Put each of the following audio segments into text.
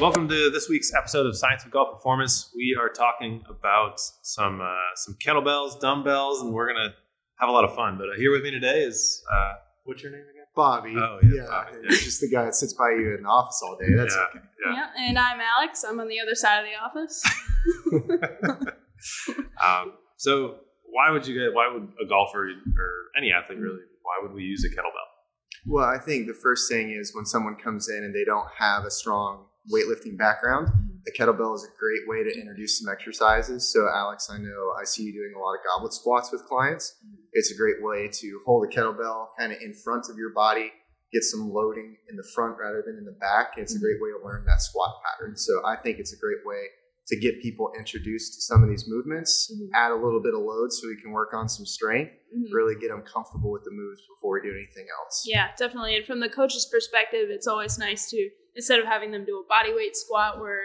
Welcome to this week's episode of Science of Golf Performance. We are talking about some uh, some kettlebells, dumbbells, and we're gonna have a lot of fun. But uh, here with me today is uh, what's your name again? Bobby. Oh, yeah, Bobby, yeah. Just the guy that sits by you in the office all day. That's Yeah. okay. Yeah. Yeah. and I'm Alex. I'm on the other side of the office. Um, so why would you get? Why would a golfer or any athlete really? Why would we use a kettlebell? Well, I think the first thing is when someone comes in and they don't have a strong weightlifting background, mm-hmm. the kettlebell is a great way to introduce some exercises. So, Alex, I know I see you doing a lot of goblet squats with clients. Mm-hmm. It's a great way to hold a kettlebell kind of in front of your body, get some loading in the front rather than in the back. And it's a mm-hmm. great way to learn that squat pattern. So, I think it's a great way to get people introduced to some of these movements, Mhm. add a little bit of load so we can work on some strength, Mhm. really get them comfortable with the moves before we do anything else. Yeah, definitely. And from the coach's perspective, it's always nice to instead of having them do a body weight squat where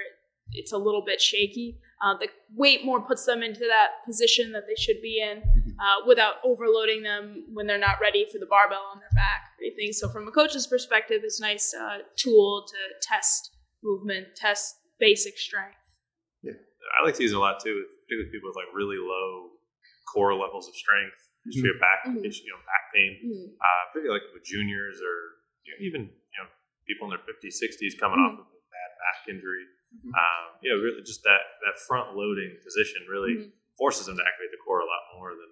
it's a little bit shaky, uh, the weight more puts them into that position that they should be in uh, without overloading them when they're not ready for the barbell on their back or anything. So from a coach's perspective, it's a nice uh, tool to test movement, test basic strength. I like to use it a lot too, particularly with people with like really low core levels of strength, history of back, Mhm. issue, you know, back pain. uh, particularly like with juniors or you know, even you know people in their 50s, 60s coming Mhm. off of a bad back injury. Mhm. Um, you know, really just that that front loading position really Mhm. forces them to activate the core a lot more than.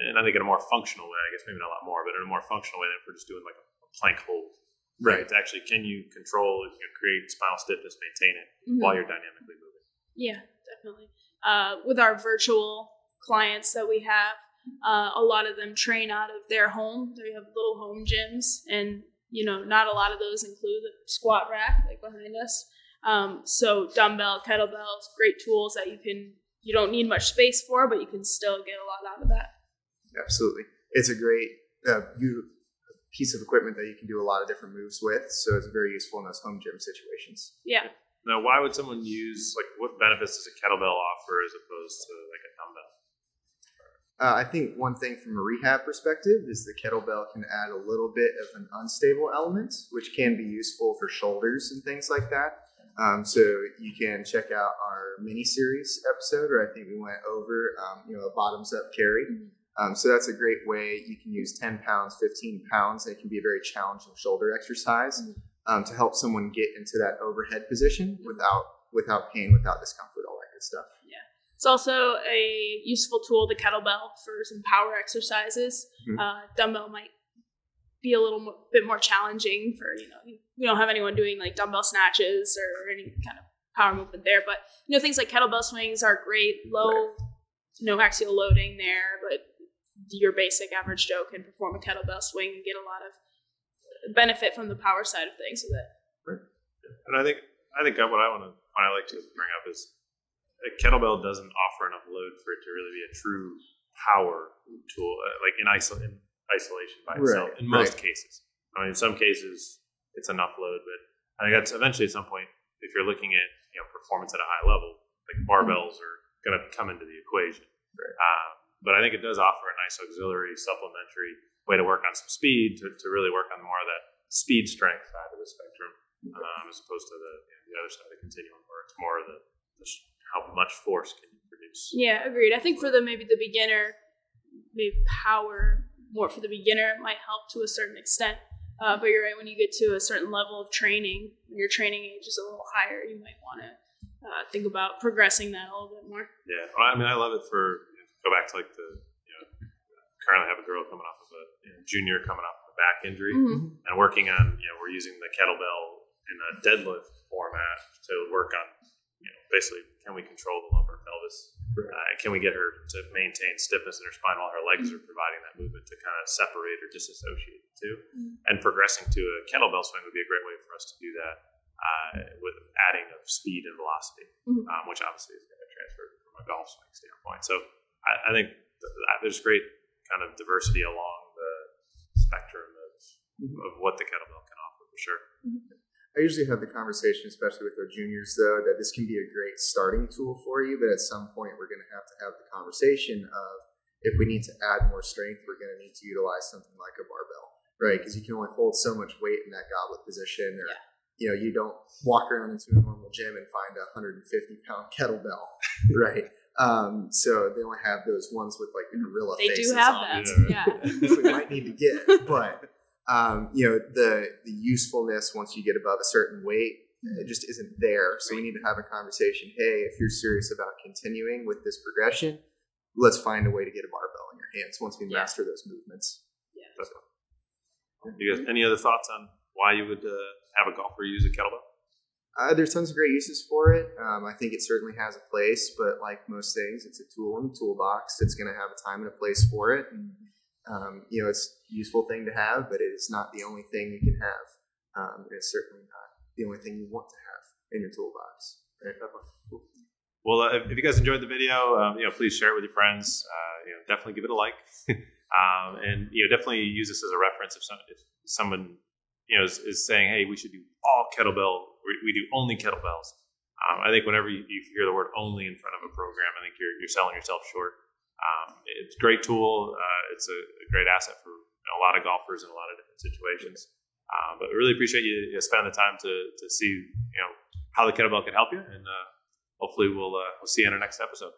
And I think in a more functional way, I guess maybe not a lot more, but in a more functional way than if we're just doing like a, a plank hold. Right. It's actually can you control, you know, create spinal stiffness, maintain it Mhm. while you're dynamically moving. Yeah, definitely. Uh, with our virtual clients that we have, uh, a lot of them train out of their home. They have little home gyms, and you know, not a lot of those include the squat rack like behind us. Um, so dumbbell, kettlebells, great tools that you can. You don't need much space for, but you can still get a lot out of that. Absolutely. It's a great uh, you, piece of equipment that you can do a lot of different moves with. So it's very useful in those home gym situations. Yeah. Now, why would someone use like what benefits does a kettlebell offer as opposed to like a dumbbell? Uh, I think one thing from a rehab perspective is the kettlebell can add a little bit of an unstable element, which can be useful for shoulders and things like that. Um, so you can check out our mini series episode, where I think we went over, um, you know, a bottoms up carry. Um, so that's a great way. You can use 10 pounds, 15 pounds. It can be a very challenging shoulder exercise Mhm. um, to help someone get into that overhead position without without pain, without discomfort, all that good stuff. Yeah. It's also a useful tool, the kettlebell, for some power exercises. Mhm. Uh, dumbbell might be a little bit more challenging for, you know, we don't have anyone doing like dumbbell snatches or any kind of power movement there. But, you know, things like kettlebell swings are great, low, no axial loading there, but your basic average Joe can perform a kettlebell swing and get a lot of benefit from the power side of things with it. And I think I think what I want to what I like to bring up is a kettlebell doesn't offer enough load for it to really be a true power tool, uh, like in, isol- in isolation by itself. Right, in most right. cases, I mean, in some cases it's enough load, but I think that's eventually at some point, if you're looking at you know performance at a high level, like barbells are going to come into the equation. Right. Um, but I think it does offer a nice auxiliary, supplementary way to work on some speed, to, to really work on more of that speed strength side of the spectrum, um, as opposed to the, you know, the other side of the continuum, where it's more of the, the how much force can you produce. Yeah, agreed. I think for the maybe the beginner, maybe power more for the beginner might help to a certain extent. Uh, but you're right. When you get to a certain level of training, when your training age is a little higher, you might want to uh, think about progressing that a little bit more. Yeah, well, I mean, I love it for go back to like the you know currently have a girl coming off of a you know, junior coming off of a back injury Mhm. and working on you know we're using the kettlebell in a deadlift format to work on you know basically can we control the lumbar pelvis Right. uh, can we get her to maintain stiffness in her spine while her legs are providing that movement to kind of separate or disassociate the 2 Mhm. and progressing to a kettlebell swing would be a great way for us to do that uh, with adding of speed and velocity Mhm. um, which obviously is going to transfer from a golf swing standpoint. So I, I think th- that there's great kind of diversity along the spectrum of, mm-hmm. of what the kettlebell can offer for sure. Mm-hmm. I usually have the conversation, especially with our juniors, though, that this can be a great starting tool for you, but at some point we're going to have to have the conversation of if we need to add more strength, we're going to need to utilize something like a barbell, right? Because you can only hold so much weight in that goblet position or you know, you don't walk around into a normal gym and find a 150 pound kettlebell, right? Um, so they only have those ones with like the gorilla They faces do have on that. it. Yeah. Which we might need to get, but um, you know, the the usefulness once you get above a certain weight, it just isn't there. So we need to have a conversation. Hey, if you're serious about continuing with this progression, let's find a way to get a barbell in your hands once we Yeah. master those movements. Yeah. You guys, any other thoughts on why you would uh, have a golfer use a kettlebell? Uh, there's tons of great uses for it. Um, I think it certainly has a place, but like most things, it's a tool in the toolbox. It's going to have a time and a place for it. And, um, you know, it's a useful thing to have, but it is not the only thing you can have. Um, it's certainly not the only thing you want to have in your toolbox. Well, uh, if, if you guys enjoyed the video, um, you know, please share it with your friends. Uh, you know, definitely give it a like, um, and you know, definitely use this as a reference if, some, if someone you know is, is saying, "Hey, we should do all kettlebell. We, we do only kettlebells." Um, I think whenever you, you hear the word "only" in front of a program, I think you're you're selling yourself short. Um, it's a great tool. Uh, it's a, a great asset for you know, a lot of golfers in a lot of different situations. Um, but really appreciate you, you spending the time to to see you know how the kettlebell can help you, and uh, hopefully we'll uh, we'll see you in our next episode.